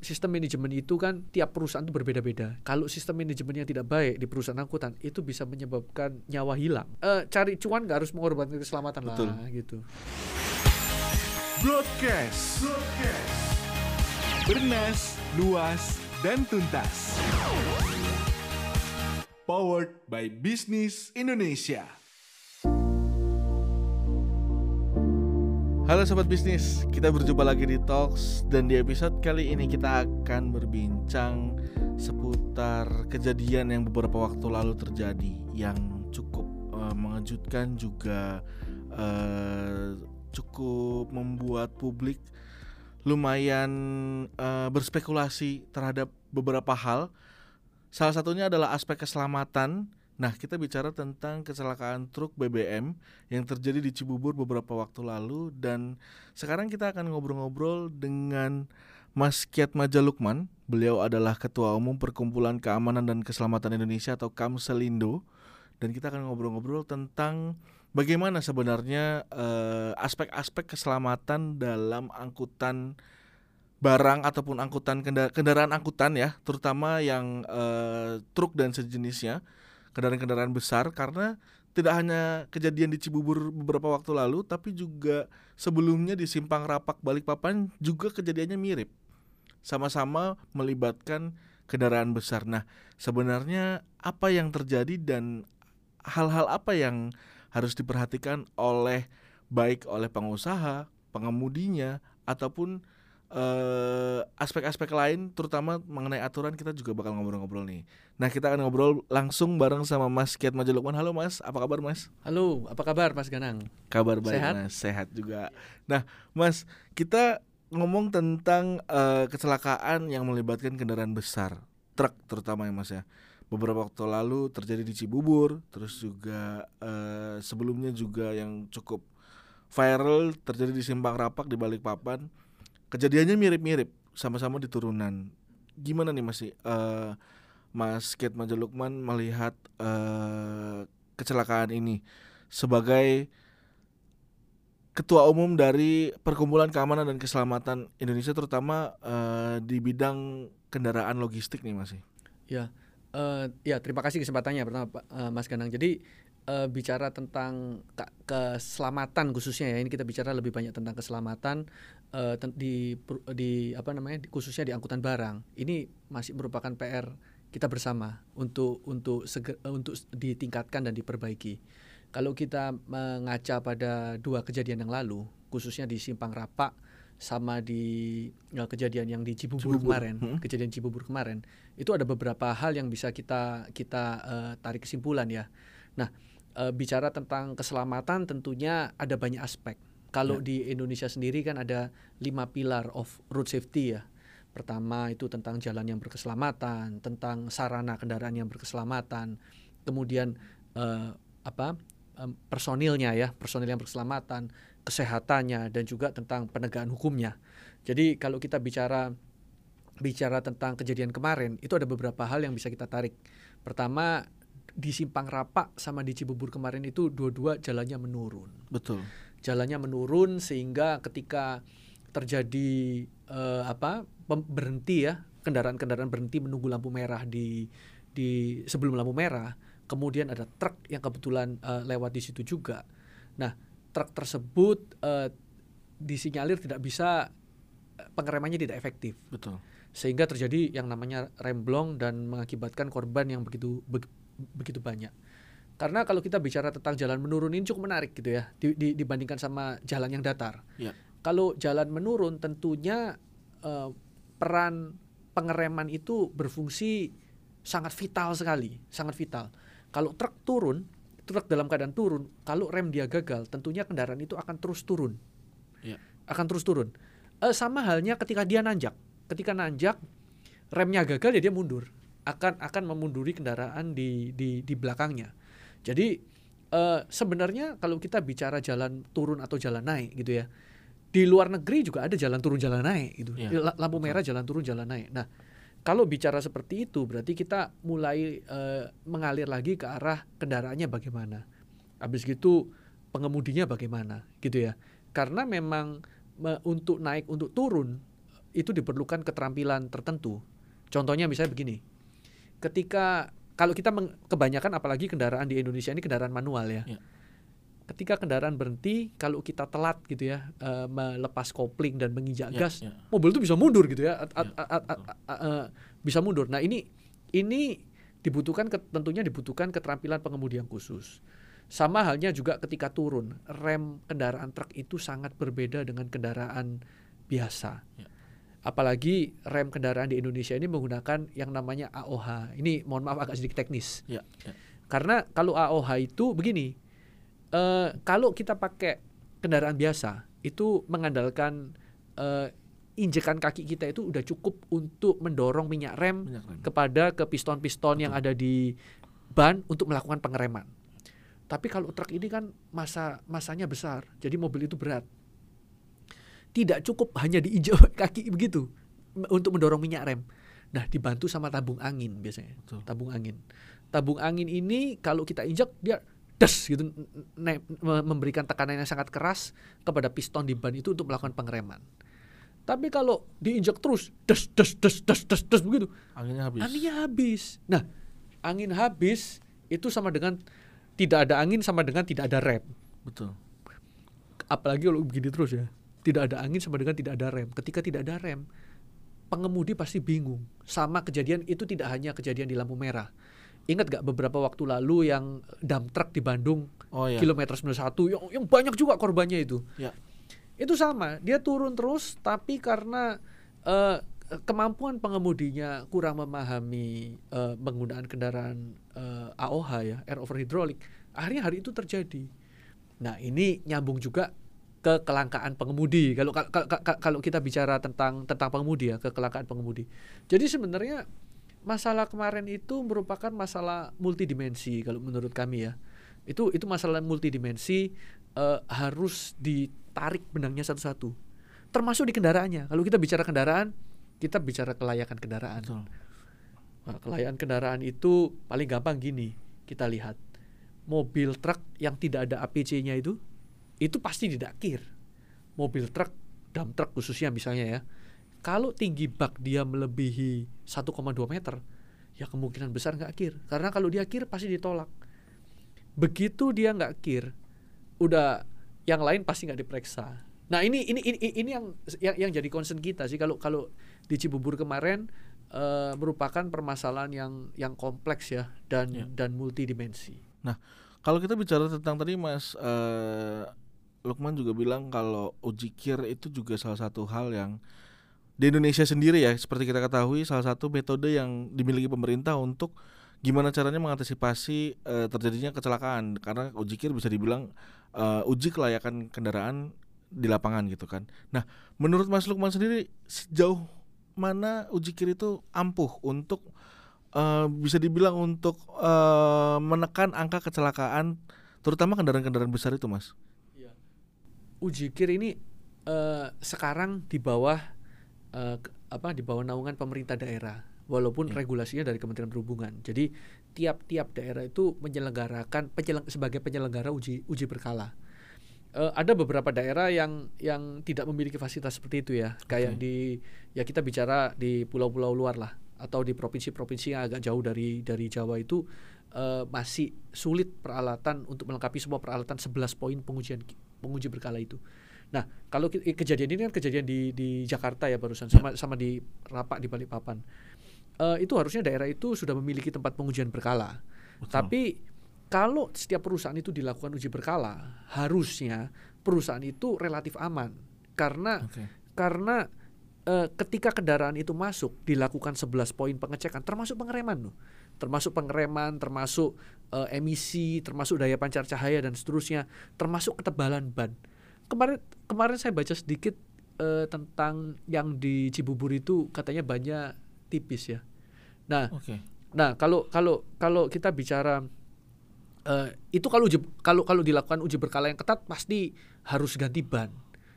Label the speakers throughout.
Speaker 1: sistem manajemen itu kan tiap perusahaan itu berbeda-beda. Kalau sistem manajemen yang tidak baik di perusahaan angkutan itu bisa menyebabkan nyawa hilang. Eh, cari cuan nggak harus mengorbankan keselamatan
Speaker 2: Betul.
Speaker 1: lah gitu.
Speaker 3: Broadcast. Bernas, luas, dan tuntas. Powered by Business Indonesia.
Speaker 2: Halo sobat bisnis, kita berjumpa lagi di Talks dan di episode kali ini kita akan berbincang seputar kejadian yang beberapa waktu lalu terjadi yang cukup eh, mengejutkan juga eh, cukup membuat publik lumayan eh, berspekulasi terhadap beberapa hal. Salah satunya adalah aspek keselamatan. Nah, kita bicara tentang kecelakaan truk BBM yang terjadi di Cibubur beberapa waktu lalu dan sekarang kita akan ngobrol-ngobrol dengan Mas Kiat Maja Lukman. Beliau adalah Ketua Umum Perkumpulan Keamanan dan Keselamatan Indonesia atau Kamselindo dan kita akan ngobrol-ngobrol tentang bagaimana sebenarnya eh, aspek-aspek keselamatan dalam angkutan barang ataupun angkutan kenda- kendaraan angkutan ya, terutama yang eh, truk dan sejenisnya, kendaraan-kendaraan besar karena tidak hanya kejadian di Cibubur beberapa waktu lalu tapi juga sebelumnya di Simpang Rapak Balikpapan juga kejadiannya mirip. Sama-sama melibatkan kendaraan besar. Nah, sebenarnya apa yang terjadi dan hal-hal apa yang harus diperhatikan oleh baik oleh pengusaha, pengemudinya ataupun eh, aspek-aspek lain terutama mengenai aturan kita juga bakal ngobrol-ngobrol nih. Nah, kita akan ngobrol langsung bareng sama Mas Kiat Majalukman. Halo Mas, apa kabar Mas?
Speaker 1: Halo, apa kabar Mas Ganang?
Speaker 2: Kabar baik
Speaker 1: Sehat?
Speaker 2: Mas, sehat juga. Nah, Mas, kita ngomong tentang eh, kecelakaan yang melibatkan kendaraan besar, truk terutama ya Mas ya. Beberapa waktu lalu terjadi di Cibubur, terus juga eh, sebelumnya juga yang cukup viral terjadi di Simpang Rapak di Balikpapan. Kejadiannya mirip-mirip, sama-sama di turunan. Gimana nih Mas? Eh, Mas Kate Majalukman melihat eh, kecelakaan ini sebagai ketua umum dari Perkumpulan Keamanan dan Keselamatan Indonesia terutama eh, di bidang kendaraan logistik nih Mas.
Speaker 1: Ya, eh, ya terima kasih kesempatannya pertama eh, Mas Ganang. Jadi eh, bicara tentang ke- keselamatan khususnya ya ini kita bicara lebih banyak tentang keselamatan eh, di di apa namanya di- khususnya di angkutan barang. Ini masih merupakan PR kita bersama untuk untuk sege- eh, untuk ditingkatkan dan diperbaiki. Kalau kita mengaca pada dua kejadian yang lalu, khususnya di Simpang Rapak sama di eh, kejadian yang di Cibubur,
Speaker 2: Cibubur,
Speaker 1: kemarin,
Speaker 2: hmm.
Speaker 1: kejadian Cibubur kemarin, itu ada beberapa hal yang bisa kita kita eh, tarik kesimpulan ya. Nah, eh, bicara tentang keselamatan tentunya ada banyak aspek. Kalau di Indonesia sendiri kan ada lima pilar of road safety ya. Pertama itu tentang jalan yang berkeselamatan, tentang sarana kendaraan yang berkeselamatan, kemudian eh, apa em, personilnya ya, personil yang berkeselamatan, kesehatannya dan juga tentang penegakan hukumnya. Jadi kalau kita bicara bicara tentang kejadian kemarin, itu ada beberapa hal yang bisa kita tarik. Pertama di Simpang Rapak sama di Cibubur kemarin itu dua-dua jalannya menurun
Speaker 2: Betul.
Speaker 1: Jalannya menurun sehingga ketika terjadi eh, apa berhenti ya kendaraan-kendaraan berhenti menunggu lampu merah di di sebelum lampu merah kemudian ada truk yang kebetulan eh, lewat di situ juga nah truk tersebut eh, disinyalir tidak bisa pengeremannya tidak efektif
Speaker 2: Betul.
Speaker 1: sehingga terjadi yang namanya remblong dan mengakibatkan korban yang begitu beg- begitu banyak. Karena kalau kita bicara tentang jalan menurun ini cukup menarik gitu ya di- di- dibandingkan sama jalan yang datar.
Speaker 2: Ya.
Speaker 1: Kalau jalan menurun tentunya eh, peran pengereman itu berfungsi sangat vital sekali, sangat vital. Kalau truk turun, truk dalam keadaan turun, kalau rem dia gagal, tentunya kendaraan itu akan terus turun.
Speaker 2: Ya.
Speaker 1: Akan terus turun. Eh, sama halnya ketika dia nanjak. Ketika nanjak, remnya gagal ya dia mundur. Akan akan memunduri kendaraan di di di belakangnya. Jadi eh, sebenarnya kalau kita bicara jalan turun atau jalan naik gitu ya, di luar negeri juga ada jalan turun jalan naik gitu. La- Lampu merah jalan turun jalan naik. Nah, kalau bicara seperti itu berarti kita mulai eh, mengalir lagi ke arah kendaraannya bagaimana. Habis gitu pengemudinya bagaimana gitu ya. Karena memang me- untuk naik untuk turun itu diperlukan keterampilan tertentu. Contohnya misalnya begini, ketika kalau kita kebanyakan apalagi kendaraan di Indonesia ini kendaraan manual ya.
Speaker 2: Ya.
Speaker 1: Ketika kendaraan berhenti, kalau kita telat gitu ya eh, melepas kopling dan menginjak
Speaker 2: Ya,
Speaker 1: gas,
Speaker 2: ya.
Speaker 1: mobil itu bisa mundur gitu ya, at-
Speaker 2: Ya,
Speaker 1: at- at- at- at- eh, bisa mundur. Nah ini ini dibutuhkan tentunya dibutuhkan keterampilan pengemudi yang khusus. Sama halnya juga ketika turun, rem kendaraan truk itu sangat berbeda dengan kendaraan biasa.
Speaker 2: Ya.
Speaker 1: Apalagi rem kendaraan di Indonesia ini menggunakan yang namanya AOH. Ini mohon maaf agak sedikit teknis.
Speaker 2: Ya, ya.
Speaker 1: Karena kalau AOH itu begini, eh, kalau kita pakai kendaraan biasa itu mengandalkan eh, injekan kaki kita itu udah cukup untuk mendorong minyak rem
Speaker 2: Minyak rem.
Speaker 1: kepada ke piston-piston yang ada di ban untuk melakukan pengereman. Tapi kalau truk ini kan masa masanya besar, jadi mobil itu berat. Tidak cukup hanya diinjak kaki begitu untuk mendorong minyak rem. Nah, dibantu sama tabung angin biasanya.
Speaker 2: Betul.
Speaker 1: Tabung angin. Tabung angin ini kalau kita injak dia des gitu memberikan tekanan yang sangat keras kepada piston di ban itu untuk melakukan pengereman. Tapi kalau diinjak terus des des des des des des begitu,
Speaker 2: Anginnya habis.
Speaker 1: Anginnya habis. Nah, angin habis itu sama dengan tidak ada angin sama dengan tidak ada rem.
Speaker 2: Betul.
Speaker 1: Apalagi kalau begini terus ya. Tidak ada angin sama dengan tidak ada rem. Ketika tidak ada rem, pengemudi pasti bingung. Sama kejadian itu tidak hanya kejadian di lampu merah. Ingat gak beberapa waktu lalu yang dump truck di Bandung
Speaker 2: Oh ya.
Speaker 1: kilometer 91 yang, yang banyak juga korbannya itu.
Speaker 2: Ya.
Speaker 1: Itu sama, dia turun terus tapi karena eh, kemampuan pengemudinya kurang memahami eh, penggunaan kendaraan eh, AOH ya, air over hydraulic, akhirnya hari itu terjadi. Nah, ini nyambung juga ke kelangkaan pengemudi. Kalau ka- ka- ka- kalau kita bicara tentang tentang pengemudi ya, ke kelangkaan pengemudi. Jadi sebenarnya masalah kemarin itu merupakan masalah multidimensi kalau menurut kami ya. Itu itu masalah multidimensi eh, harus ditarik benangnya satu-satu. Termasuk di kendaraannya. Kalau kita bicara kendaraan, kita bicara kelayakan kendaraan.
Speaker 2: Betul.
Speaker 1: Nah, kelayakan kendaraan itu paling gampang gini, kita lihat. Mobil truk yang tidak ada APC-nya itu itu pasti tidak kir. Mobil truk, dump truck khususnya misalnya ya. Kalau tinggi bak dia melebihi 1,2 meter, ya kemungkinan besar nggak kir. Karena kalau dia kir pasti ditolak. Begitu dia nggak kir, udah yang lain pasti nggak diperiksa. Nah ini ini ini ini yang yang yang jadi concern kita sih kalau kalau di Cibubur kemarin eh, merupakan permasalahan yang yang kompleks ya dan
Speaker 2: Ya.
Speaker 1: dan multidimensi.
Speaker 2: Kalau kita bicara tentang tadi Mas eh, Lukman juga bilang kalau uji kir itu juga salah satu hal yang di Indonesia sendiri ya seperti kita ketahui salah satu metode yang dimiliki pemerintah untuk gimana caranya mengantisipasi eh, terjadinya kecelakaan karena uji kir bisa dibilang eh, uji kelayakan kendaraan di lapangan gitu kan. Nah, menurut Mas Lukman sendiri sejauh mana uji kir itu ampuh untuk eh, bisa dibilang untuk eh, menekan angka kecelakaan terutama kendaraan-kendaraan besar itu, Mas?
Speaker 1: Uji kir ini eh, sekarang di bawah ke- apa di bawah naungan pemerintah daerah walaupun
Speaker 2: Ya.
Speaker 1: regulasinya dari Kementerian Perhubungan. Jadi tiap-tiap daerah itu menyelenggarakan penyelang- sebagai penyelenggara uji uji berkala. Eh, ada beberapa daerah yang yang tidak memiliki fasilitas seperti itu ya. Kayak
Speaker 2: Oke.
Speaker 1: di ya kita bicara di pulau-pulau luar lah atau di provinsi-provinsi yang agak jauh dari dari Jawa itu eh, masih sulit peralatan untuk melengkapi semua peralatan 11 poin pengujian penguji berkala itu. Nah, kalau ke- kejadian ini kan kejadian di di Jakarta ya barusan sama sama di Rapak di Balikpapan. Eh, itu harusnya daerah itu sudah memiliki tempat pengujian berkala.
Speaker 2: Betul.
Speaker 1: Tapi kalau setiap perusahaan itu dilakukan uji berkala, harusnya perusahaan itu relatif aman karena
Speaker 2: Oke.
Speaker 1: karena eh, ketika kendaraan itu masuk dilakukan 11 poin pengecekan termasuk pengereman loh. Termasuk pengereman, termasuk eh, emisi, termasuk daya pancar cahaya dan seterusnya, termasuk ketebalan ban. Kemarin kemarin saya baca sedikit eh, tentang yang di Cibubur itu katanya banyak tipis ya. Nah,
Speaker 2: Oke.
Speaker 1: Nah, kalau kalau kalau kita bicara eh, itu kalau uji kalau kalau dilakukan uji berkala yang ketat pasti harus ganti ban.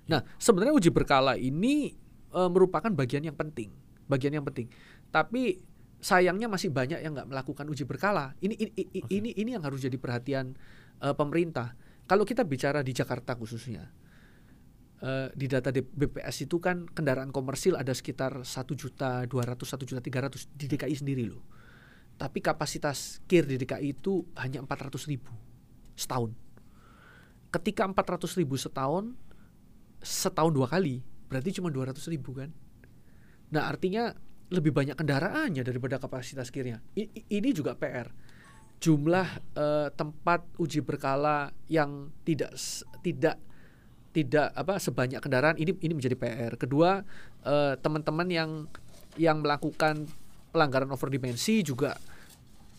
Speaker 1: Nah, sebenarnya uji berkala ini eh, merupakan bagian yang penting, bagian yang penting. Tapi sayangnya masih banyak yang nggak melakukan uji berkala. Ini ini ini,
Speaker 2: Oke.
Speaker 1: ini ini yang harus jadi perhatian eh, pemerintah. Kalau kita bicara di Jakarta khususnya, eh, di data BPS itu kan kendaraan komersil ada sekitar satu juta dua ratus satu juta tiga ratus di DKI sendiri loh. Tapi kapasitas kir di DKI itu hanya 400 ribu setahun. Ketika 400 ribu setahun, setahun dua kali, berarti cuma 200 ribu kan. Nah artinya lebih banyak kendaraannya daripada kapasitas i- ini juga PR. Jumlah eh, tempat uji berkala yang tidak tidak tidak apa sebanyak kendaraan ini ini menjadi PR. Kedua, eh, teman-teman yang yang melakukan pelanggaran over dimensi juga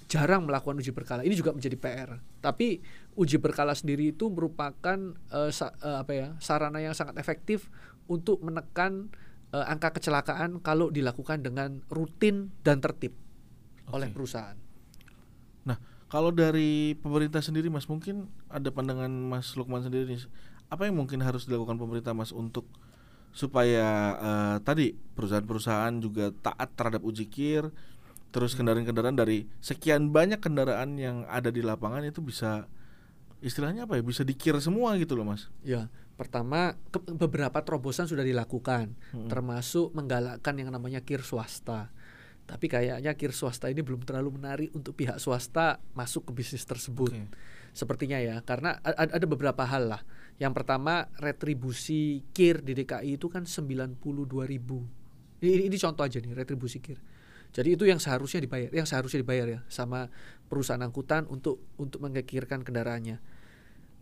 Speaker 1: jarang melakukan uji berkala. Ini juga menjadi PR. Tapi uji berkala sendiri itu merupakan eh, sa- eh, apa ya sarana yang sangat efektif untuk menekan eh, angka kecelakaan kalau dilakukan dengan rutin dan tertib oleh
Speaker 2: Oke.
Speaker 1: perusahaan.
Speaker 2: Nah, kalau dari pemerintah sendiri Mas, mungkin ada pandangan Mas Lukman sendiri nih. Apa yang mungkin harus dilakukan pemerintah Mas untuk supaya eh, tadi perusahaan-perusahaan juga taat terhadap uji kir, terus kendaraan-kendaraan dari sekian banyak kendaraan yang ada di lapangan itu bisa istilahnya apa ya? Bisa dikir semua gitu loh, Mas.
Speaker 1: Ya, pertama ke- beberapa terobosan sudah dilakukan,
Speaker 2: Mm-mm.
Speaker 1: termasuk menggalakkan yang namanya kir swasta. Tapi kayaknya kir swasta ini belum terlalu menarik untuk pihak swasta masuk ke bisnis tersebut.
Speaker 2: Oke.
Speaker 1: Sepertinya ya, karena ada beberapa hal lah. Yang pertama, retribusi kir di DKI itu kan 92.000 ribu. Ini, ini contoh aja nih, retribusi kir. Jadi itu yang seharusnya dibayar, yang seharusnya dibayar ya sama perusahaan angkutan untuk untuk mengekirkan kendaraannya.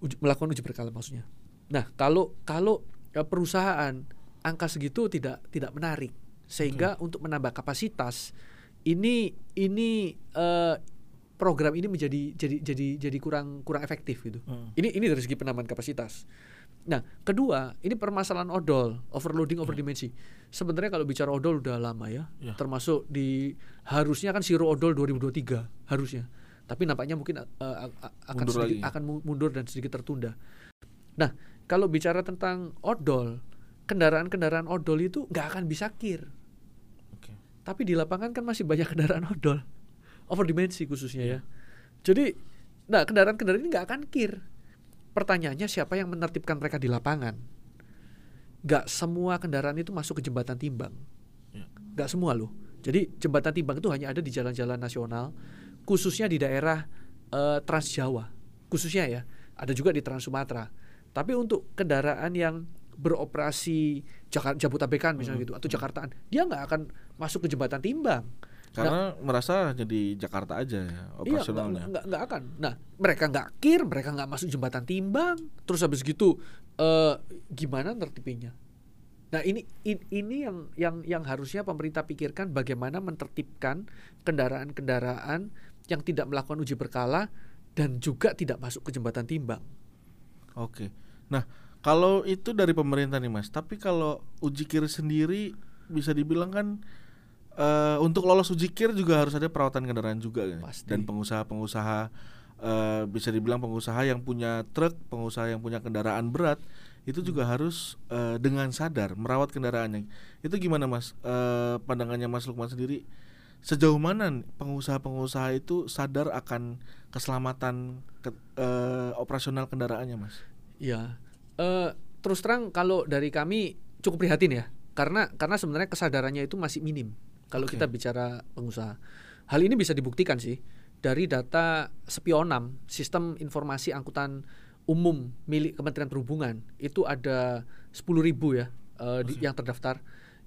Speaker 1: Uji- melakukan uji berkala maksudnya. Nah, kalau kalau ya, perusahaan angka segitu tidak tidak menarik sehingga untuk menambah kapasitas ini ini eh, program ini menjadi jadi jadi jadi kurang kurang efektif gitu.
Speaker 2: Mm.
Speaker 1: Ini ini dari segi penambahan kapasitas. Nah, kedua, ini permasalahan odol, overloading, overdimensi. Sebenarnya kalau bicara odol udah lama ya,
Speaker 2: Ya.
Speaker 1: termasuk di harusnya kan zero odol 2023 harusnya. Tapi nampaknya mungkin uh, akan
Speaker 2: Mundur
Speaker 1: sedikit,
Speaker 2: lagi.
Speaker 1: akan mu- mundur dan sedikit tertunda. Nah, kalau bicara tentang odol, kendaraan-kendaraan odol itu nggak akan bisa kir.
Speaker 2: Oke.
Speaker 1: Tapi di lapangan kan masih banyak kendaraan odol, overdimensi khususnya ya. Jadi, nah kendaraan-kendaraan ini nggak akan kir. Pertanyaannya siapa yang menertibkan mereka di lapangan? Nggak semua kendaraan itu masuk ke jembatan timbang. Nggak semua loh. Jadi jembatan timbang itu hanya ada di jalan-jalan nasional, khususnya di daerah eh, Trans Jawa, khususnya ya. Ada juga di Trans Sumatera. Tapi untuk kendaraan yang beroperasi Jakarta Jabotabekan misalnya
Speaker 2: Mhm.
Speaker 1: gitu atau Jakartaan, dia nggak akan masuk ke jembatan timbang.
Speaker 2: Karena merasa jadi Jakarta aja ya
Speaker 1: Iya,
Speaker 2: operasionalnya.
Speaker 1: nggak, nggak, nggak akan. Nah, mereka nggak kir, mereka nggak masuk jembatan timbang. Terus habis gitu, eh, gimana tertibnya? Nah, ini in- ini yang yang yang harusnya pemerintah pikirkan bagaimana menertibkan kendaraan-kendaraan yang tidak melakukan uji berkala dan juga tidak masuk ke jembatan timbang.
Speaker 2: Oke. Nah, kalau itu dari pemerintah nih Mas, tapi kalau uji kir sendiri bisa dibilang kan eh, untuk lolos uji kir juga harus ada perawatan kendaraan juga kan?
Speaker 1: Pasti.
Speaker 2: Dan pengusaha-pengusaha eh, bisa dibilang pengusaha yang punya truk, pengusaha yang punya kendaraan berat itu juga harus eh, dengan sadar merawat kendaraannya. Itu gimana Mas? Eh, pandangannya Mas Lukman sendiri sejauh mana pengusaha-pengusaha itu sadar akan keselamatan ke- eh, operasional kendaraannya Mas?
Speaker 1: Ya, eh, terus terang kalau dari kami cukup prihatin ya, karena karena sebenarnya kesadarannya itu masih minim kalau
Speaker 2: Oke.
Speaker 1: kita bicara pengusaha. Hal ini bisa dibuktikan sih dari data Spionam, sistem informasi angkutan umum milik Kementerian Perhubungan itu ada 10.000 ya eh, di- yang terdaftar,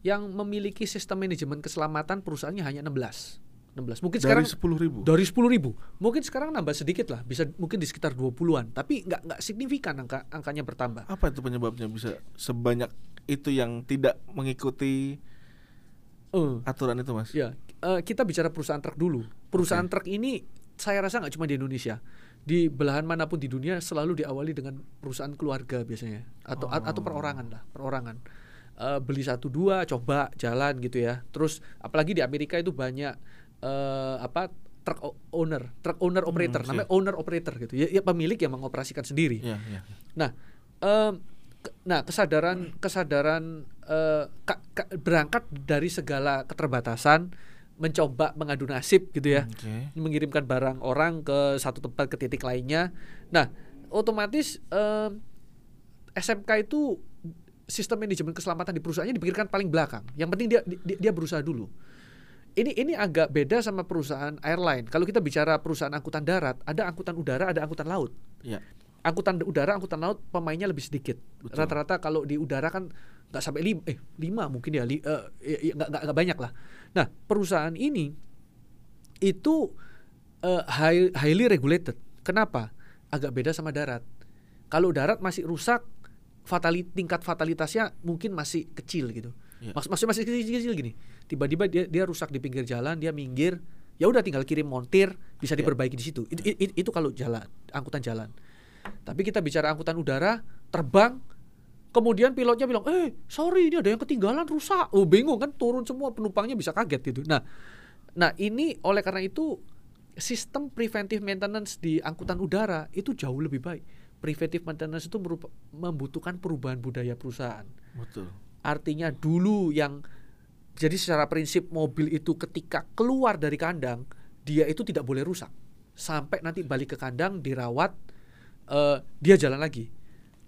Speaker 1: yang memiliki sistem manajemen keselamatan perusahaannya hanya 16. 16. Mungkin
Speaker 2: Dari
Speaker 1: sekarang
Speaker 2: sepuluh ribu.
Speaker 1: dari 10.000 ribu mungkin sekarang nambah sedikit lah bisa mungkin di sekitar 20-an tapi nggak nggak signifikan angka angkanya bertambah
Speaker 2: Apa itu penyebabnya bisa sebanyak itu yang tidak mengikuti
Speaker 1: Eh,
Speaker 2: aturan itu, Mas?
Speaker 1: ya eh, kita bicara perusahaan truk dulu perusahaan truk ini saya rasa nggak cuma di Indonesia di belahan mana pun di dunia selalu diawali dengan perusahaan keluarga biasanya atau a- atau
Speaker 2: Oh.
Speaker 1: perorangan lah perorangan Eh, beli satu dua coba jalan gitu ya terus apalagi di Amerika itu banyak eh, apa truck owner truck owner operator
Speaker 2: oke.
Speaker 1: namanya owner operator gitu ya, ya pemilik yang mengoperasikan sendiri
Speaker 2: Iya, iya.
Speaker 1: Nah, ke- nah kesadaran kesadaran eh, ka- ka- berangkat dari segala keterbatasan, mencoba mengadu nasib gitu ya,
Speaker 2: Oke.
Speaker 1: mengirimkan barang orang ke satu tempat ke titik lainnya. Nah, otomatis em, SMK itu sistem manajemen keselamatan di perusahaannya dipikirkan paling belakang. Yang penting dia dia, dia berusaha dulu. Ini ini agak beda sama perusahaan airline. Kalau kita bicara perusahaan angkutan darat, ada angkutan udara, ada angkutan laut.
Speaker 2: Ya.
Speaker 1: Angkutan udara, angkutan laut pemainnya lebih sedikit. Rata-rata kalau di udara kan nggak sampai lima, eh lima mungkin ya, li, eh, ya, nggak nggak nggak banyak lah. Nah perusahaan ini itu high- highly regulated. Kenapa? Agak beda sama darat. Kalau darat masih rusak, fatali, tingkat fatalitasnya mungkin masih kecil gitu.
Speaker 2: Iya.
Speaker 1: Mas, masih masih kecil-kecil gini. Tiba-tiba dia dia rusak di pinggir jalan, dia minggir, ya udah tinggal kirim montir, bisa
Speaker 2: Iya.
Speaker 1: diperbaiki di situ. Itu, itu, itu kalau jalan, angkutan jalan. Tapi kita bicara angkutan udara, terbang, kemudian pilotnya bilang, eh sorry ini ada yang ketinggalan rusak. Oh bingung kan, turun semua penumpangnya bisa kaget gitu. Nah, nah ini oleh karena itu sistem preventive maintenance di angkutan udara itu jauh lebih baik. Preventive maintenance itu merupa- membutuhkan perubahan budaya perusahaan.
Speaker 2: Betul.
Speaker 1: Artinya dulu yang jadi secara prinsip mobil itu ketika keluar dari kandang dia itu tidak boleh rusak sampai nanti balik ke kandang dirawat eh, dia jalan lagi.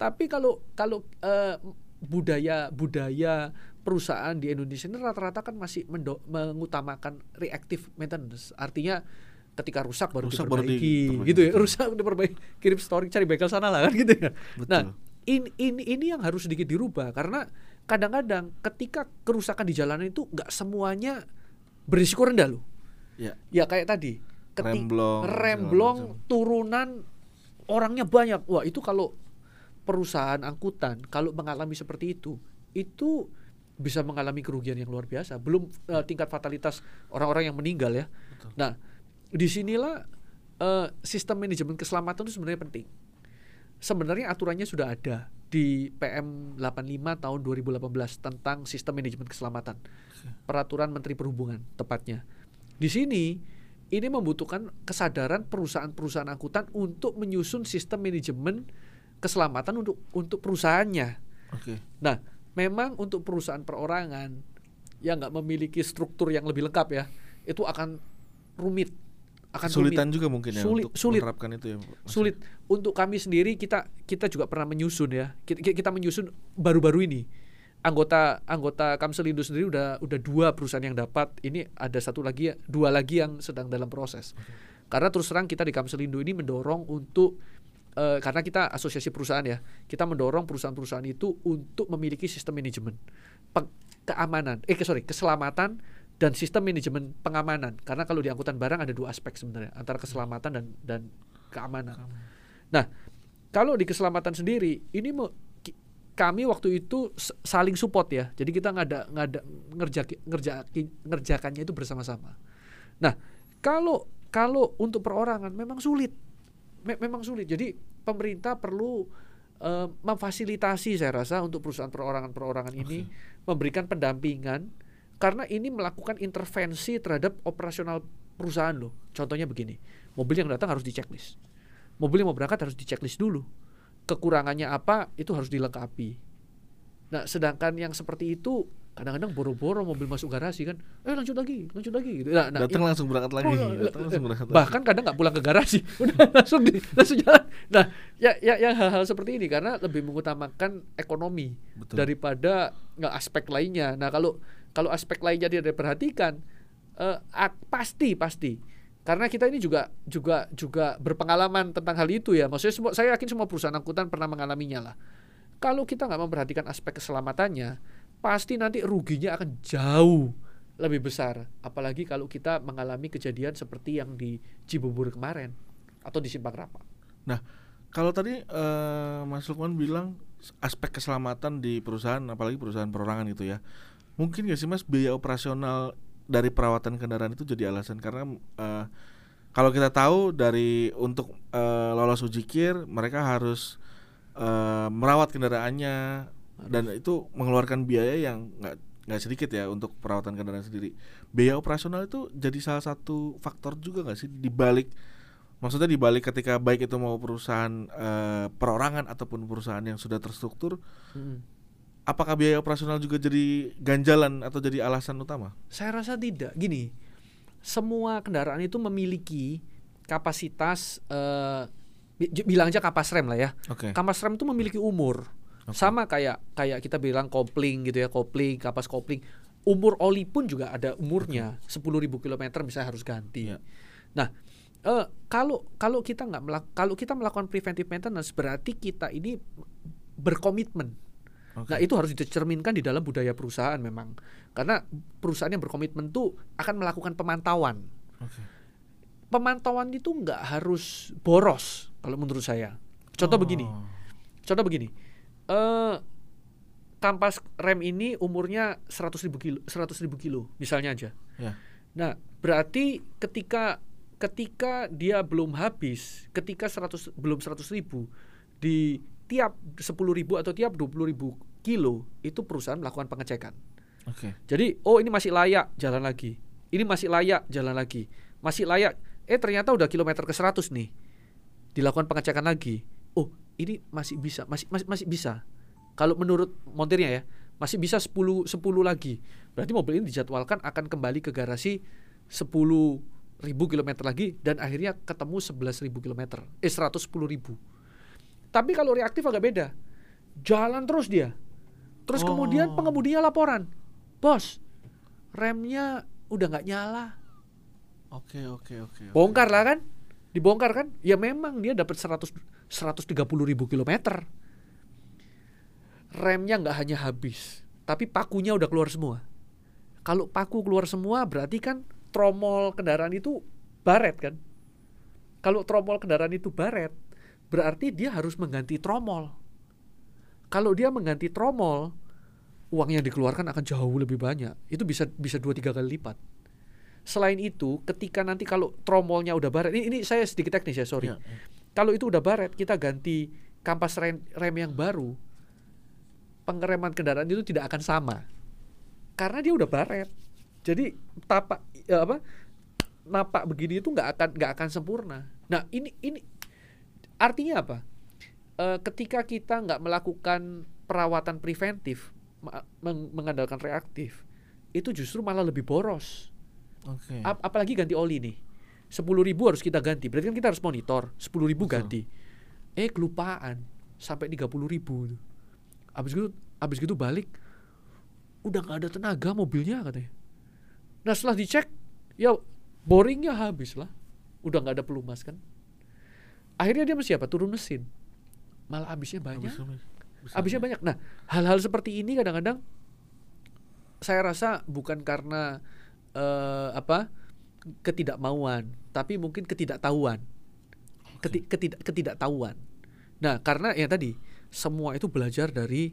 Speaker 1: Tapi kalau kalau eh, budaya budaya perusahaan di Indonesia ini rata-rata kan masih mengutamakan reactive maintenance. Artinya ketika rusak baru
Speaker 2: Rusak baru
Speaker 1: diperbaiki
Speaker 2: diperbaiki.
Speaker 1: gitu ya. Rusak diperbaiki, kirim story cari bengkel sana lah kan gitu ya.
Speaker 2: Betul.
Speaker 1: Nah, ini, ini ini yang harus sedikit dirubah karena kadang-kadang ketika kerusakan di jalanan itu nggak semuanya berisiko rendah loh.
Speaker 2: Ya.
Speaker 1: Ya kayak tadi, keti-
Speaker 2: Remblong,
Speaker 1: remblong, turunan orangnya banyak. Wah itu kalau perusahaan angkutan kalau mengalami seperti itu, itu bisa mengalami kerugian yang luar biasa. Belum eh, tingkat fatalitas orang-orang yang meninggal ya.
Speaker 2: Betul.
Speaker 1: Nah, di sinilah eh, sistem manajemen keselamatan itu sebenarnya penting. Sebenarnya aturannya sudah ada di PM 85 tahun 2018 tentang sistem manajemen keselamatan. Peraturan Menteri Perhubungan tepatnya. Di sini ini membutuhkan kesadaran perusahaan-perusahaan angkutan untuk menyusun sistem manajemen keselamatan untuk untuk perusahaannya.
Speaker 2: Oke.
Speaker 1: Nah, memang untuk perusahaan perorangan yang nggak memiliki struktur yang lebih lengkap ya, itu akan rumit, akan
Speaker 2: Kesulitan
Speaker 1: rumit.
Speaker 2: juga mungkin ya
Speaker 1: Sulit-
Speaker 2: untuk
Speaker 1: sulit.
Speaker 2: menerapkan itu ya. Mas.
Speaker 1: sulit. Untuk kami sendiri kita kita juga pernah menyusun ya, kita, kita menyusun baru-baru ini. Anggota anggota Kamselindo sendiri udah udah dua perusahaan yang dapat. Ini ada satu lagi ya, dua lagi yang sedang dalam proses. Karena terus terang kita di Kamselindo ini mendorong untuk eh, karena kita asosiasi perusahaan ya, kita mendorong perusahaan-perusahaan itu untuk memiliki sistem manajemen keamanan, eh sorry keselamatan dan sistem manajemen pengamanan. Karena kalau di angkutan barang ada dua aspek sebenarnya antara keselamatan dan dan keamanan. Nah, kalau di keselamatan sendiri ini ki- kami waktu itu saling support ya. Jadi kita ngada ngada ngerjaki, ngerjaki, ngerjakannya itu bersama-sama. Nah, kalau kalau untuk perorangan memang sulit. Me- memang sulit. Jadi pemerintah perlu eh, memfasilitasi saya rasa untuk perusahaan perorangan-perorangan ini memberikan pendampingan karena ini melakukan intervensi terhadap operasional perusahaan loh. Contohnya begini, mobil yang datang harus diceklis. Mobil yang mau berangkat harus diceklis dulu. Kekurangannya apa itu harus dilengkapi. Nah, sedangkan yang seperti itu kadang-kadang boro-boro mobil masuk garasi kan, eh lanjut lagi, lanjut lagi gitu. Nah, nah,
Speaker 2: Datang langsung berangkat lagi.
Speaker 1: Oh,
Speaker 2: Datang langsung berangkat lagi.
Speaker 1: bahkan kadang nggak pulang ke garasi udah langsung di, langsung jalan nah ya ya yang hal-hal seperti ini karena lebih mengutamakan ekonomi
Speaker 2: Betul.
Speaker 1: daripada nggak aspek lainnya nah kalau kalau aspek lainnya tidak diperhatikan eh, pasti pasti. Karena kita ini juga juga juga berpengalaman tentang hal itu ya. Maksudnya semua saya yakin semua perusahaan angkutan pernah mengalaminya lah. Kalau kita nggak memperhatikan aspek keselamatannya pasti nanti ruginya akan jauh lebih besar. Apalagi kalau kita mengalami kejadian seperti yang di Cibubur kemarin atau di Simpang Rapa.
Speaker 2: Nah, kalau tadi eh, Mas Lukman bilang aspek keselamatan di perusahaan, apalagi perusahaan perorangan gitu ya, mungkin gak sih Mas biaya operasional dari perawatan kendaraan itu jadi alasan karena eh, kalau kita tahu dari untuk eh, lolos uji kir mereka harus eh, merawat kendaraannya dan itu mengeluarkan biaya yang nggak nggak sedikit ya untuk perawatan kendaraan sendiri. Biaya operasional itu jadi salah satu faktor juga nggak sih di balik maksudnya di balik ketika baik itu mau perusahaan eh, perorangan ataupun perusahaan yang sudah terstruktur,
Speaker 1: Mm.
Speaker 2: Apakah biaya operasional juga jadi ganjalan atau jadi alasan utama?
Speaker 1: Saya rasa tidak. Gini, semua kendaraan itu memiliki kapasitas eh, bi- bilang aja kapas rem lah ya.
Speaker 2: Oke.
Speaker 1: Kapas rem itu memiliki umur. Sama kayak kayak kita bilang kopling gitu ya, kopling, kapas kopling. Umur oli pun juga ada umurnya. 10.000 km misalnya harus ganti.
Speaker 2: Iya.
Speaker 1: Nah, eh, kalau kalau kita nggak kalau kita melakukan preventive maintenance berarti kita ini berkomitmen.
Speaker 2: Oke.
Speaker 1: Nah, itu harus dicerminkan di dalam budaya perusahaan memang. Karena perusahaan yang berkomitmen tuh akan melakukan pemantauan.
Speaker 2: Oke.
Speaker 1: Pemantauan itu nggak harus boros kalau menurut saya. Contoh
Speaker 2: Oh.
Speaker 1: begini. Contoh begini. Eh kampas rem ini umurnya 100.000 kilo, 100.000 kilo misalnya aja.
Speaker 2: Ya.
Speaker 1: Nah, berarti ketika ketika dia belum habis, ketika 100 belum 100.000 di tiap 10.000 atau tiap 20.000 kilo itu perusahaan melakukan pengecekan.
Speaker 2: Oke.
Speaker 1: Jadi, oh ini masih layak jalan lagi. Ini masih layak jalan lagi. Masih layak. Eh ternyata udah kilometer ke 100 nih. Dilakukan pengecekan lagi. Oh, ini masih bisa, masih masih, masih bisa. Kalau menurut montirnya ya, masih bisa 10 10 lagi. Berarti mobil ini dijadwalkan akan kembali ke garasi 10 ribu kilometer lagi dan akhirnya ketemu 11 ribu kilometer. Eh 110 ribu. Tapi kalau reaktif agak beda. Jalan terus dia. Terus kemudian
Speaker 2: Oh.
Speaker 1: pengemudinya laporan. Bos, remnya udah nggak nyala.
Speaker 2: Oke, oke, oke. oke.
Speaker 1: Bongkar lah kan? Dibongkar kan? Ya memang dia dapat 100 130 ribu kilometer. Remnya nggak hanya habis, tapi pakunya udah keluar semua. Kalau paku keluar semua berarti kan tromol kendaraan itu baret kan? Kalau tromol kendaraan itu baret, berarti dia harus mengganti tromol. Kalau dia mengganti tromol, uang yang dikeluarkan akan jauh lebih banyak. Itu bisa bisa dua tiga kali lipat. Selain itu, ketika nanti kalau tromolnya udah baret, ini, ini saya sedikit teknis ya, sorry.
Speaker 2: Ya, ya.
Speaker 1: Kalau itu udah baret, kita ganti kampas rem, rem yang baru. Pengereman kendaraan itu tidak akan sama. Karena dia udah baret. Jadi tapak ya apa? napak begini itu nggak akan nggak akan sempurna. Nah, ini ini artinya apa? Eh, ketika kita nggak melakukan perawatan preventif, meng- mengandalkan reaktif, itu justru malah lebih boros.
Speaker 2: Oke.
Speaker 1: Ap- apalagi ganti oli nih. 10.000 ribu harus kita ganti. Berarti kan kita harus monitor. 10.000 ribu
Speaker 2: Betul.
Speaker 1: ganti. Eh kelupaan sampai 30.000 ribu. Abis gitu, abis gitu balik, udah nggak ada tenaga mobilnya katanya. Nah setelah dicek, ya boringnya habis lah. Udah nggak ada pelumas kan. Akhirnya dia mesti apa? Turun mesin. Malah habisnya banyak. Habisnya banyak. Nah, hal-hal seperti ini kadang-kadang saya rasa bukan karena eh, apa ketidakmauan, tapi mungkin ketidaktahuan, Keti- ketidak ketidaktahuan. Nah, karena ya tadi semua itu belajar dari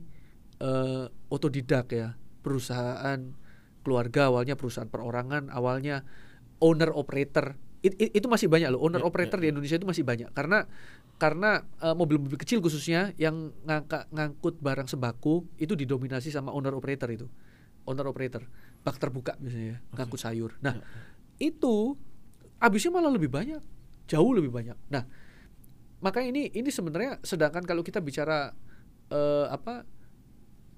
Speaker 1: eh, otodidak ya, perusahaan keluarga awalnya perusahaan perorangan awalnya owner operator It- it- itu masih banyak loh. Owner
Speaker 2: Ya,
Speaker 1: operator
Speaker 2: ya,
Speaker 1: di Indonesia itu masih banyak. Karena karena eh, mobil-mobil kecil khususnya yang ngangka, ngangkut barang sembako itu didominasi sama owner operator itu. Owner operator. Bak terbuka biasanya ya, ngangkut sayur. Nah
Speaker 2: Ya, ya.
Speaker 1: itu habisnya malah lebih banyak. Jauh lebih banyak. Nah makanya ini ini sebenarnya sedangkan kalau kita bicara eh, apa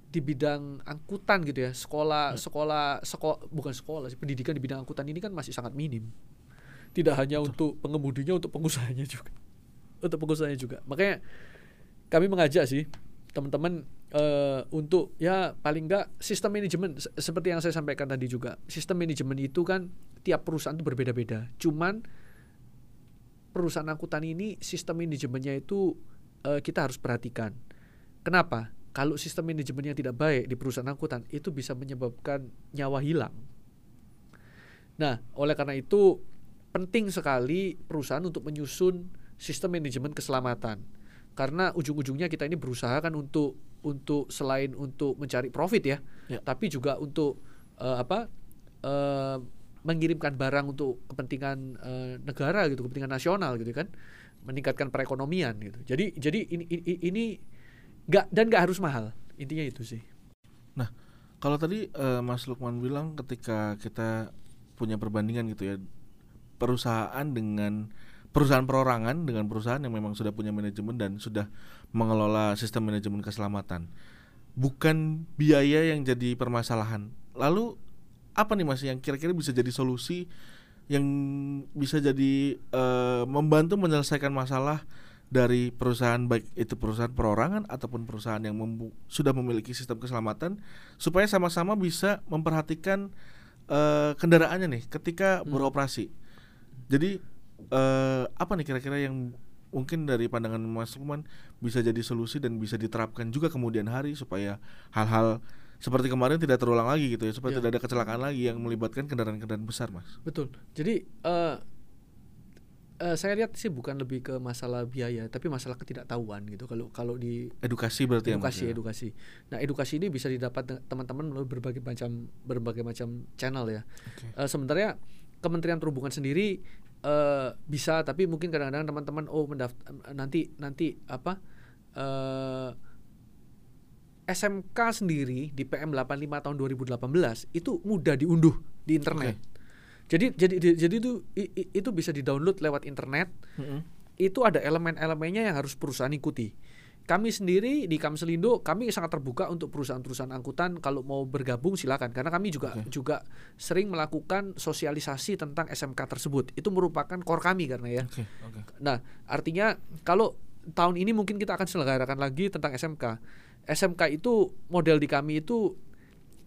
Speaker 1: di bidang angkutan gitu ya sekolah
Speaker 2: Ya.
Speaker 1: sekolah sekolah bukan sekolah sih pendidikan di bidang angkutan ini kan masih sangat minim tidak hanya untuk pengemudinya untuk pengusahanya juga. Untuk pengusahanya juga. Makanya kami mengajak sih teman-teman eh, untuk ya paling enggak sistem manajemen se- seperti yang saya sampaikan tadi juga. Sistem manajemen itu kan tiap perusahaan itu berbeda-beda. Cuman perusahaan angkutan ini sistem manajemennya itu eh, kita harus perhatikan. Kenapa? Kalau sistem manajemennya tidak baik di perusahaan angkutan itu bisa menyebabkan nyawa hilang. Nah oleh karena itu penting sekali perusahaan untuk menyusun sistem manajemen keselamatan karena ujung-ujungnya kita ini berusaha kan untuk untuk selain untuk mencari profit ya,
Speaker 2: Ya.
Speaker 1: tapi juga untuk eh, apa eh, mengirimkan barang untuk kepentingan eh, negara gitu, kepentingan nasional gitu kan, meningkatkan perekonomian gitu. Jadi jadi ini ini, ini nggak dan nggak harus mahal intinya itu sih.
Speaker 2: Kalau tadi eh, Mas Lukman bilang ketika kita punya perbandingan gitu ya perusahaan dengan perusahaan perorangan dengan perusahaan yang memang sudah punya manajemen dan sudah mengelola sistem manajemen keselamatan. Bukan biaya yang jadi permasalahan. Lalu apa nih Mas yang kira-kira bisa jadi solusi yang bisa jadi eh, membantu menyelesaikan masalah dari perusahaan baik itu perusahaan perorangan ataupun perusahaan yang membu- sudah memiliki sistem keselamatan supaya sama-sama bisa memperhatikan eh, kendaraannya nih ketika
Speaker 1: Hmm.
Speaker 2: beroperasi. Jadi eh, apa nih kira-kira yang mungkin dari pandangan Mas Lukman bisa jadi solusi dan bisa diterapkan juga kemudian hari supaya hal-hal seperti kemarin tidak terulang lagi gitu ya supaya
Speaker 1: Ya.
Speaker 2: tidak ada kecelakaan lagi yang melibatkan kendaraan-kendaraan besar mas
Speaker 1: Betul. Jadi eh eh, saya lihat sih bukan lebih ke masalah biaya, tapi masalah ketidaktahuan gitu. Kalau kalau di
Speaker 2: edukasi berarti ya
Speaker 1: edukasi
Speaker 2: ya?
Speaker 1: edukasi. Nah edukasi ini bisa didapat teman-teman melalui berbagai macam berbagai macam channel ya.
Speaker 2: Oke.
Speaker 1: Eh, sementara Kementerian Perhubungan sendiri eh, bisa, tapi mungkin kadang-kadang teman-teman oh mendaft nanti nanti apa eh, SMK sendiri di PM 85 tahun 2018 itu mudah diunduh di internet. Jadi jadi jadi itu i- i- itu bisa di-download lewat internet
Speaker 2: Mm-mm.
Speaker 1: itu ada elemen-elemennya yang harus perusahaan ikuti. Kami sendiri di Kamselindo kami sangat terbuka untuk perusahaan-perusahaan angkutan kalau mau bergabung silakan karena kami juga
Speaker 2: Oke.
Speaker 1: juga sering melakukan sosialisasi tentang SMK tersebut. Itu merupakan core kami karena ya.
Speaker 2: Oke, oke.
Speaker 1: Nah, artinya kalau tahun ini mungkin kita akan selenggarakan lagi tentang SMK. SMK itu model di kami itu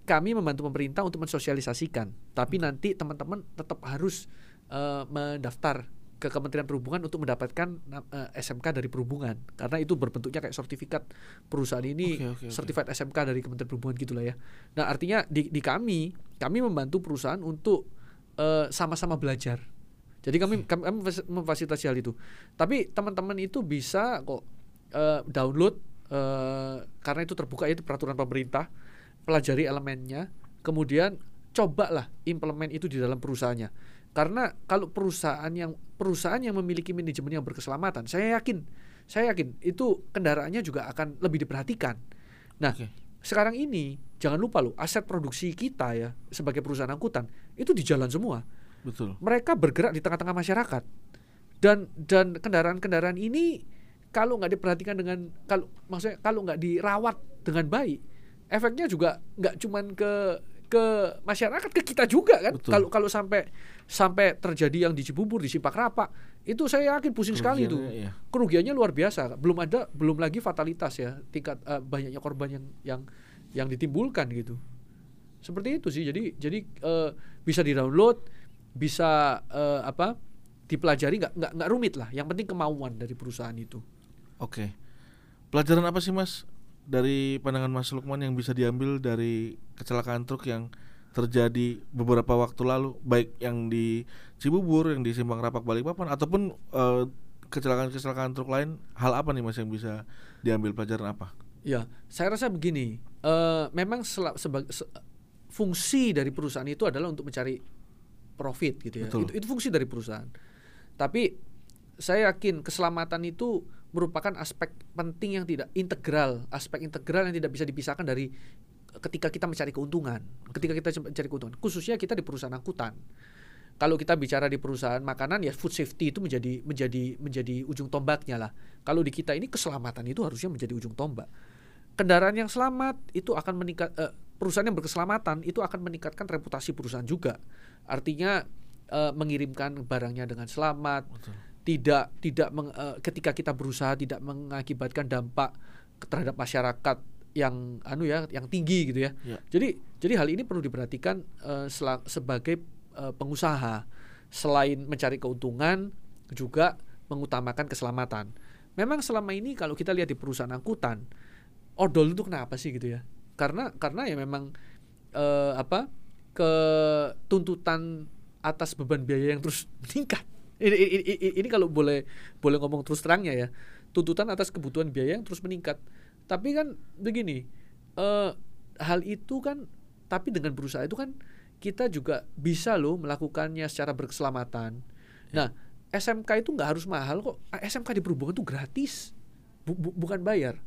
Speaker 1: kami membantu pemerintah untuk mensosialisasikan, tapi nanti teman-teman tetap harus eh, mendaftar ke Kementerian Perhubungan untuk mendapatkan eh, SMK dari perhubungan karena itu berbentuknya kayak sertifikat perusahaan ini
Speaker 2: oke, oke.
Speaker 1: sertifikat SMK dari Kementerian Perhubungan gitulah ya. Nah, artinya di, di kami kami membantu perusahaan untuk eh, sama-sama belajar. Jadi kami kami, kami memfas- memfasilitasi hal itu. Tapi teman-teman itu bisa kok eh, download eh, karena itu terbuka itu peraturan pemerintah, pelajari elemennya, kemudian cobalah implement itu di dalam perusahaannya. Karena kalau perusahaan yang perusahaan yang memiliki manajemen yang berkeselamatan, saya yakin, saya yakin itu kendaraannya juga akan lebih diperhatikan. Nah,
Speaker 2: Oke.
Speaker 1: sekarang ini jangan lupa loh, aset produksi kita ya sebagai perusahaan angkutan itu di jalan semua
Speaker 2: betul
Speaker 1: mereka bergerak di tengah-tengah masyarakat dan dan kendaraan-kendaraan ini kalau nggak diperhatikan dengan kalau maksudnya kalau nggak dirawat dengan baik efeknya juga nggak cuman ke ke masyarakat ke kita juga kan. Kalau kalau sampai sampai terjadi yang di Cibubur di Sipak Rapa itu saya yakin pusing sekali itu.
Speaker 2: Kerugiannya, iya.
Speaker 1: kerugiannya luar biasa. Belum ada belum lagi fatalitas ya tingkat eh, banyaknya korban yang yang yang ditimbulkan gitu. Seperti itu sih. Jadi jadi eh, bisa di download bisa eh, apa dipelajari nggak nggak nggak rumit lah. Yang penting kemauan dari perusahaan itu.
Speaker 2: Oke. Pelajaran apa sih Mas dari pandangan Mas Lukman yang bisa diambil dari kecelakaan truk yang terjadi beberapa waktu lalu, baik yang di Cibubur, yang di Simpang Rapak Balikpapan ataupun eh, kecelakaan-kecelakaan truk lain, hal apa nih Mas yang bisa diambil pelajaran apa?
Speaker 1: ya saya rasa begini eh, memang se- fungsi dari perusahaan itu adalah untuk mencari profit gitu ya
Speaker 2: Betul.
Speaker 1: itu, itu fungsi dari perusahaan tapi saya yakin keselamatan itu merupakan aspek penting yang tidak integral aspek integral yang tidak bisa dipisahkan dari ketika kita mencari keuntungan ketika kita mencari keuntungan khususnya kita di perusahaan angkutan kalau kita bicara di perusahaan makanan ya food safety itu menjadi menjadi menjadi ujung tombaknya lah. Kalau di kita ini keselamatan itu harusnya menjadi ujung tombak. Kendaraan yang selamat itu akan meningkat eh, perusahaan yang berkeselamatan itu akan meningkatkan reputasi perusahaan juga. Artinya eh, mengirimkan barangnya dengan selamat,
Speaker 2: Betul.
Speaker 1: Tidak tidak meng- eh, ketika kita berusaha tidak mengakibatkan dampak terhadap masyarakat yang anu ya yang tinggi gitu ya.
Speaker 2: Ya.
Speaker 1: Jadi jadi hal ini perlu diperhatikan eh, sela- sebagai eh, pengusaha selain mencari keuntungan juga mengutamakan keselamatan. Memang selama ini kalau kita lihat di perusahaan angkutan odol itu kenapa sih gitu ya? Karena karena ya memang eh, apa ke tuntutan atas beban biaya yang terus meningkat. Ini, ini, ini- ini kalau boleh boleh ngomong terus terangnya ya, tuntutan atas kebutuhan biaya yang terus meningkat. Tapi kan begini, eh, hal itu kan, tapi dengan berusaha itu kan kita juga bisa loh melakukannya secara berkeselamatan. Nah, SMK itu nggak harus mahal kok. SMK di perhubungan itu gratis, Bu- bu- bukan bayar,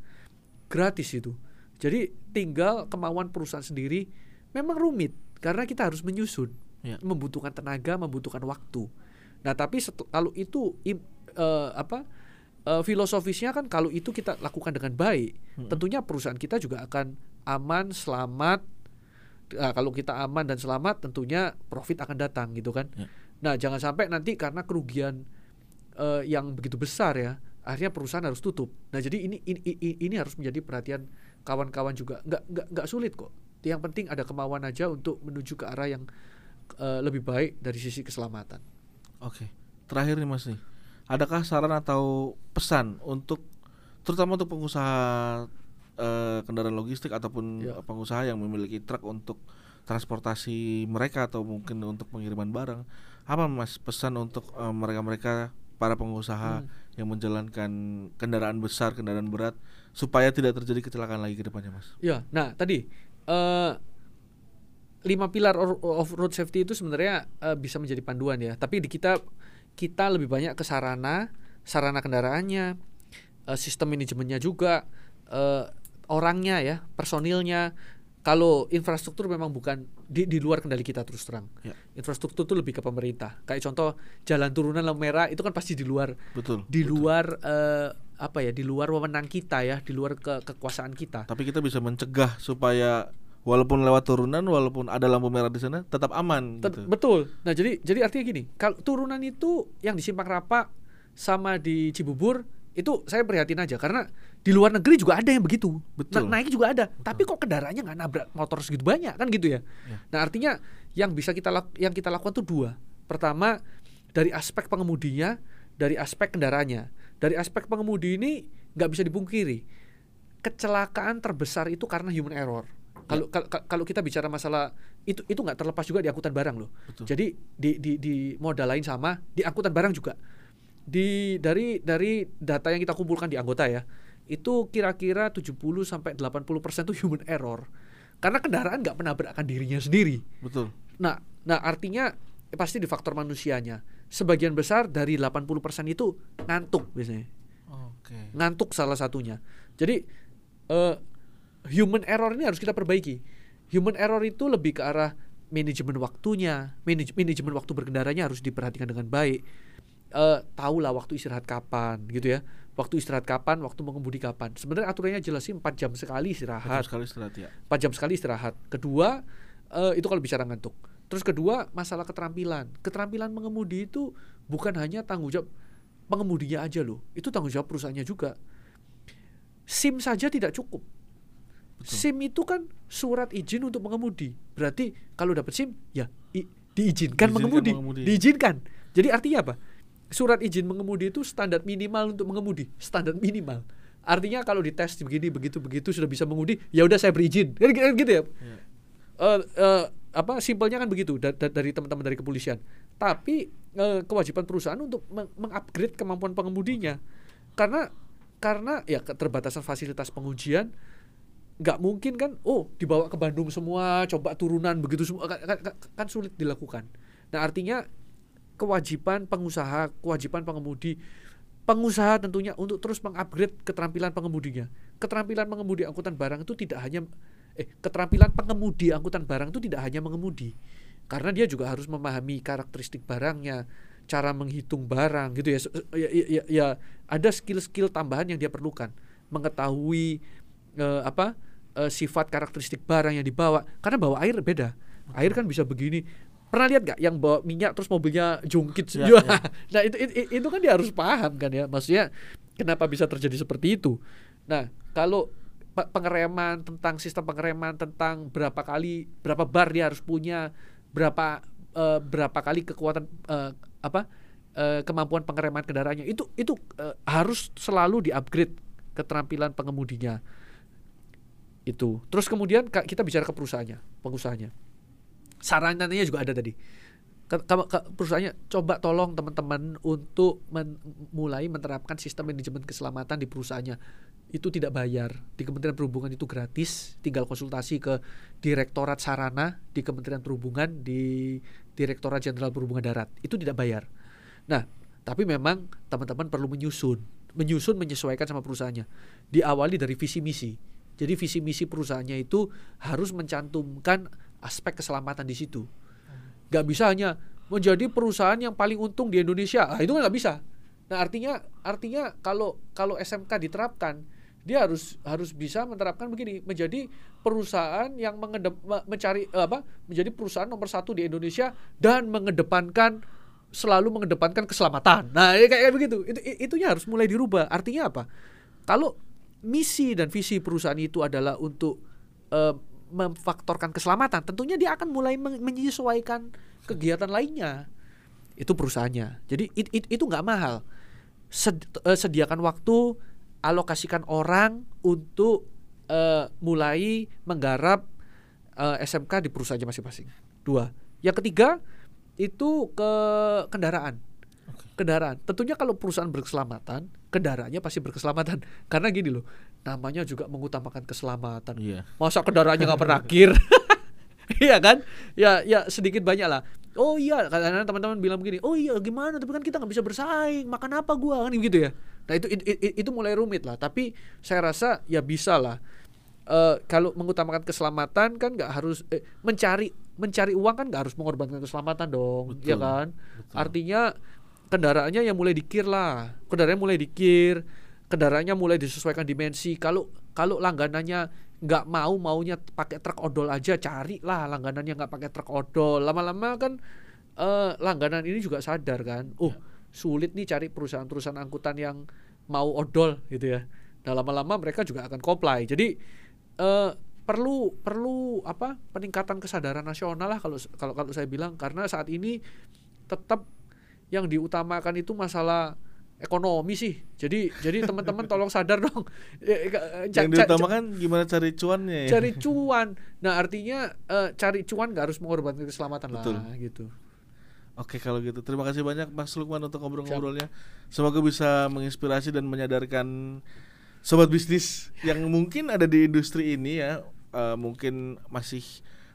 Speaker 1: gratis itu. Jadi tinggal kemauan perusahaan sendiri. Memang rumit karena kita harus menyusun,
Speaker 2: Ya.
Speaker 1: membutuhkan tenaga, membutuhkan waktu. Nah, tapi kalau itu eh, apa eh, filosofisnya kan kalau itu kita lakukan dengan baik, tentunya perusahaan kita juga akan aman, selamat. Nah, kalau kita aman dan selamat, tentunya profit akan datang gitu kan.
Speaker 2: Ya.
Speaker 1: Nah, jangan sampai nanti karena kerugian eh, yang begitu besar ya, akhirnya perusahaan harus tutup. Nah jadi ini ini, ini, ini harus menjadi perhatian kawan-kawan juga. Nggak nggak nggak sulit kok. Yang penting ada kemauan aja untuk menuju ke arah yang uh, lebih baik dari sisi keselamatan.
Speaker 2: Oke, terakhir nih Mas nih, adakah saran atau pesan untuk terutama untuk pengusaha uh, kendaraan logistik ataupun
Speaker 1: Ya.
Speaker 2: pengusaha yang memiliki truk untuk transportasi mereka atau mungkin untuk pengiriman barang, apa Mas pesan untuk uh, mereka-mereka para pengusaha
Speaker 1: Hmm.
Speaker 2: yang menjalankan kendaraan besar, kendaraan berat supaya tidak terjadi kecelakaan lagi ke depannya, Mas?
Speaker 1: Ya, nah tadi eh lima pilar of road safety itu sebenarnya eh, bisa menjadi panduan ya. Tapi di kita kita lebih banyak ke sarana, sarana kendaraannya, eh, sistem manajemennya juga, eh, orangnya ya, personilnya. Kalau infrastruktur memang bukan di, di luar kendali kita terus terang.
Speaker 2: Ya.
Speaker 1: Infrastruktur itu lebih ke pemerintah. Kayak contoh jalan turunan lampu merah itu kan pasti di luar
Speaker 2: Betul.
Speaker 1: di
Speaker 2: betul.
Speaker 1: luar eh, apa ya, di luar wewenang kita ya, di luar ke kekuasaan kita.
Speaker 2: Tapi kita bisa mencegah supaya walaupun lewat turunan, walaupun ada lampu merah di sana, tetap aman.
Speaker 1: Tet-
Speaker 2: gitu.
Speaker 1: Betul. Nah, jadi jadi artinya gini, kalau turunan itu yang di Simpang Rapa sama di Cibubur itu saya prihatin aja karena di luar negeri juga ada yang begitu.
Speaker 2: Betul.
Speaker 1: Na- naik juga ada. Tapi kok kendaraannya nggak nabrak motor segitu banyak kan gitu ya.
Speaker 2: Ya.
Speaker 1: Nah, artinya yang bisa kita yang kita lakukan tuh dua. Pertama, dari aspek pengemudinya, dari aspek kendaraannya. Dari aspek pengemudi ini nggak bisa dipungkiri. Kecelakaan terbesar itu karena human error. Kalau kal- kal- kalau kita bicara masalah itu itu nggak terlepas juga di angkutan barang loh.
Speaker 2: Betul.
Speaker 1: Jadi di di di modal lain sama, di angkutan barang juga. Di dari dari data yang kita kumpulkan di anggota ya, itu kira-kira 70 sampai 80% itu human error. Karena kendaraan nggak menabrakkan dirinya sendiri.
Speaker 2: Betul.
Speaker 1: Nah, nah artinya eh, pasti di faktor manusianya. Sebagian besar dari 80% itu ngantuk biasanya.
Speaker 2: Oke.
Speaker 1: Ngantuk salah satunya. Jadi eh, human error ini harus kita perbaiki. Human error itu lebih ke arah manajemen waktunya, manaj- manajemen waktu berkendaranya harus diperhatikan dengan baik. Eh tahulah waktu istirahat kapan gitu ya. Waktu istirahat kapan, waktu mengemudi kapan. Sebenarnya aturannya jelas sih 4 jam sekali istirahat.
Speaker 2: sekali istirahat ya.
Speaker 1: 4 jam sekali istirahat. Kedua, eh, itu kalau bicara ngantuk. Terus kedua, masalah keterampilan. Keterampilan mengemudi itu bukan hanya tanggung jawab pengemudinya aja loh. Itu tanggung jawab perusahaannya juga. SIM saja tidak cukup.
Speaker 2: Betul.
Speaker 1: SIM itu kan surat izin untuk mengemudi. Berarti kalau dapat SIM ya i- diizinkan,
Speaker 2: Diizinkan
Speaker 1: mengemudi.
Speaker 2: mengemudi.
Speaker 1: Diizinkan. Jadi artinya apa? Surat izin mengemudi itu standar minimal untuk mengemudi, standar minimal. Artinya kalau dites begini begitu begitu sudah bisa mengemudi, ya udah saya berizin. Kan gitu gitu ya.
Speaker 2: Iya.
Speaker 1: Eh, eh, apa simpelnya kan begitu da- da- dari teman-teman dari kepolisian. Tapi eh, kewajiban perusahaan untuk meng- mengupgrade kemampuan pengemudinya. Karena karena ya keterbatasan fasilitas pengujian nggak mungkin kan? Oh dibawa ke Bandung semua coba turunan begitu semua. Kan, kan- kan- kan sulit dilakukan. Nah artinya kewajiban pengusaha kewajiban pengemudi pengusaha tentunya untuk terus mengupgrade keterampilan pengemudinya. Keterampilan mengemudi angkutan barang itu tidak hanya eh keterampilan pengemudi angkutan barang itu tidak hanya mengemudi. Karena dia juga harus memahami karakteristik barangnya cara menghitung barang gitu ya. Ya, ya, ya, ya ada skill-skill tambahan yang dia perlukan. Mengetahui eh, apa eh, sifat karakteristik barang yang dibawa. Karena bawa air beda. Air kan bisa begini. Pernah lihat gak yang bawa minyak terus mobilnya jungkit?
Speaker 2: Ya,
Speaker 1: Ya,
Speaker 2: ya.
Speaker 1: nah itu, itu itu kan dia harus paham kan ya. Maksudnya kenapa bisa terjadi seperti itu? Nah kalau pe- pengereman tentang sistem pengereman tentang berapa kali berapa bar dia harus punya berapa eh, berapa kali kekuatan eh, apa eh, kemampuan pengereman kendaraannya itu itu eh, harus selalu diupgrade keterampilan pengemudinya itu. Terus kemudian kita bicara ke perusahaannya pengusahanya. Sarannya juga ada tadi. Ke- ke- perusahaannya coba tolong teman-teman untuk men- mulai menerapkan sistem manajemen keselamatan di perusahaannya. Itu tidak bayar. Di Kementerian Perhubungan itu gratis. Tinggal konsultasi ke Direktorat Sarana di Kementerian Perhubungan di Direktorat Jenderal Perhubungan Darat. Itu tidak bayar. Nah tapi memang teman-teman perlu menyusun. Menyusun menyesuaikan sama perusahaannya. Diawali dari visi misi jadi visi misi perusahaannya itu harus mencantumkan aspek keselamatan di situ nggak bisa hanya menjadi perusahaan yang paling untung di Indonesia. Ah, itu kan nggak bisa. Nah, artinya artinya kalau kalau SMK diterapkan, dia harus harus bisa menerapkan begini, menjadi perusahaan yang mengedep, me- mencari eh, apa? menjadi perusahaan nomor satu di Indonesia dan mengedepankan selalu mengedepankan keselamatan. Nah, ya kayak kayak begitu. Itu itunya harus mulai dirubah. Artinya apa? Kalau misi dan visi perusahaan itu adalah untuk eh, memfaktorkan keselamatan, tentunya dia akan mulai men- menyesuaikan kegiatan lainnya. Itu perusahaannya. Jadi it- it- itu nggak mahal. Sed- eh, sediakan waktu, alokasikan orang untuk eh, mulai menggarap eh, SMK di perusahaannya masing-masing. Dua. Yang ketiga itu ke kendaraan. Kendaraan. Tentunya kalau perusahaan berkeselamatan, kendaraannya pasti berkeselamatan. Karena gini loh, namanya juga mengutamakan keselamatan.
Speaker 2: Iya.
Speaker 1: Masa kendaraannya nggak parkir? Iya kan? Ya ya sedikit banyak lah. Oh iya, kadang-kadang teman-teman bilang begini, oh iya gimana? Tapi kan kita nggak bisa bersaing, makan apa gua kan gitu ya. Nah itu it- it- itu mulai rumit lah. Tapi saya rasa ya bisa lah. Eh, kalau mengutamakan keselamatan kan nggak harus eh, mencari mencari uang kan nggak harus mengorbankan keselamatan dong,
Speaker 2: Betul,
Speaker 1: ya kan?
Speaker 2: betul.
Speaker 1: Artinya kendaraannya yang mulai dikir lah, kendaraannya mulai dikir, kendaraannya mulai disesuaikan dimensi. Kalau kalau langganannya nggak mau maunya pakai truk odol aja, carilah langganannya nggak pakai truk odol. Lama-lama kan eh, langganan ini juga sadar kan, oh sulit nih cari perusahaan-perusahaan angkutan yang mau odol gitu ya. Nah lama-lama mereka juga akan comply. Jadi eh, perlu perlu apa peningkatan kesadaran nasional lah kalau kalau kalau saya bilang karena saat ini tetap yang diutamakan itu masalah ekonomi sih. Jadi jadi teman-teman tolong sadar dong. Eh, eh,
Speaker 2: Yang diutamakan gimana cari cuannya ya?
Speaker 1: cari cuan. Nah artinya eh, cari cuan nggak harus mengorbankan keselamatan
Speaker 2: Betul.
Speaker 1: lah gitu.
Speaker 2: Oke kalau gitu terima kasih banyak Mas Lukman untuk ngobrol-ngobrolnya. Semoga bisa menginspirasi dan menyadarkan sobat bisnis yang mungkin ada di industri ini ya, eh, mungkin masih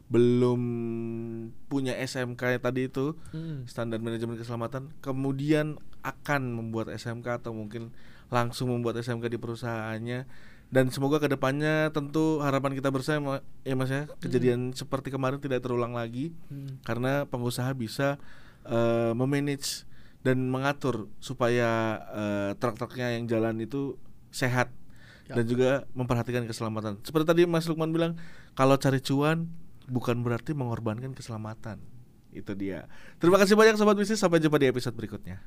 Speaker 2: belum punya SMK tadi itu
Speaker 1: Mm.
Speaker 2: standar manajemen keselamatan, kemudian akan membuat SMK atau mungkin langsung membuat SMK di perusahaannya dan semoga ke depannya tentu harapan kita bersama ya mas ya kejadian seperti kemarin tidak terulang lagi
Speaker 1: Mm.
Speaker 2: karena pengusaha bisa eh, memanage dan mengatur supaya eh, truk-truknya yang jalan itu sehat
Speaker 1: Ya.
Speaker 2: dan juga memperhatikan keselamatan. Seperti tadi Mas Lukman bilang, kalau cari cuan bukan berarti mengorbankan keselamatan. Itu dia. Terima kasih banyak sobat bisnis, sampai jumpa di episode berikutnya.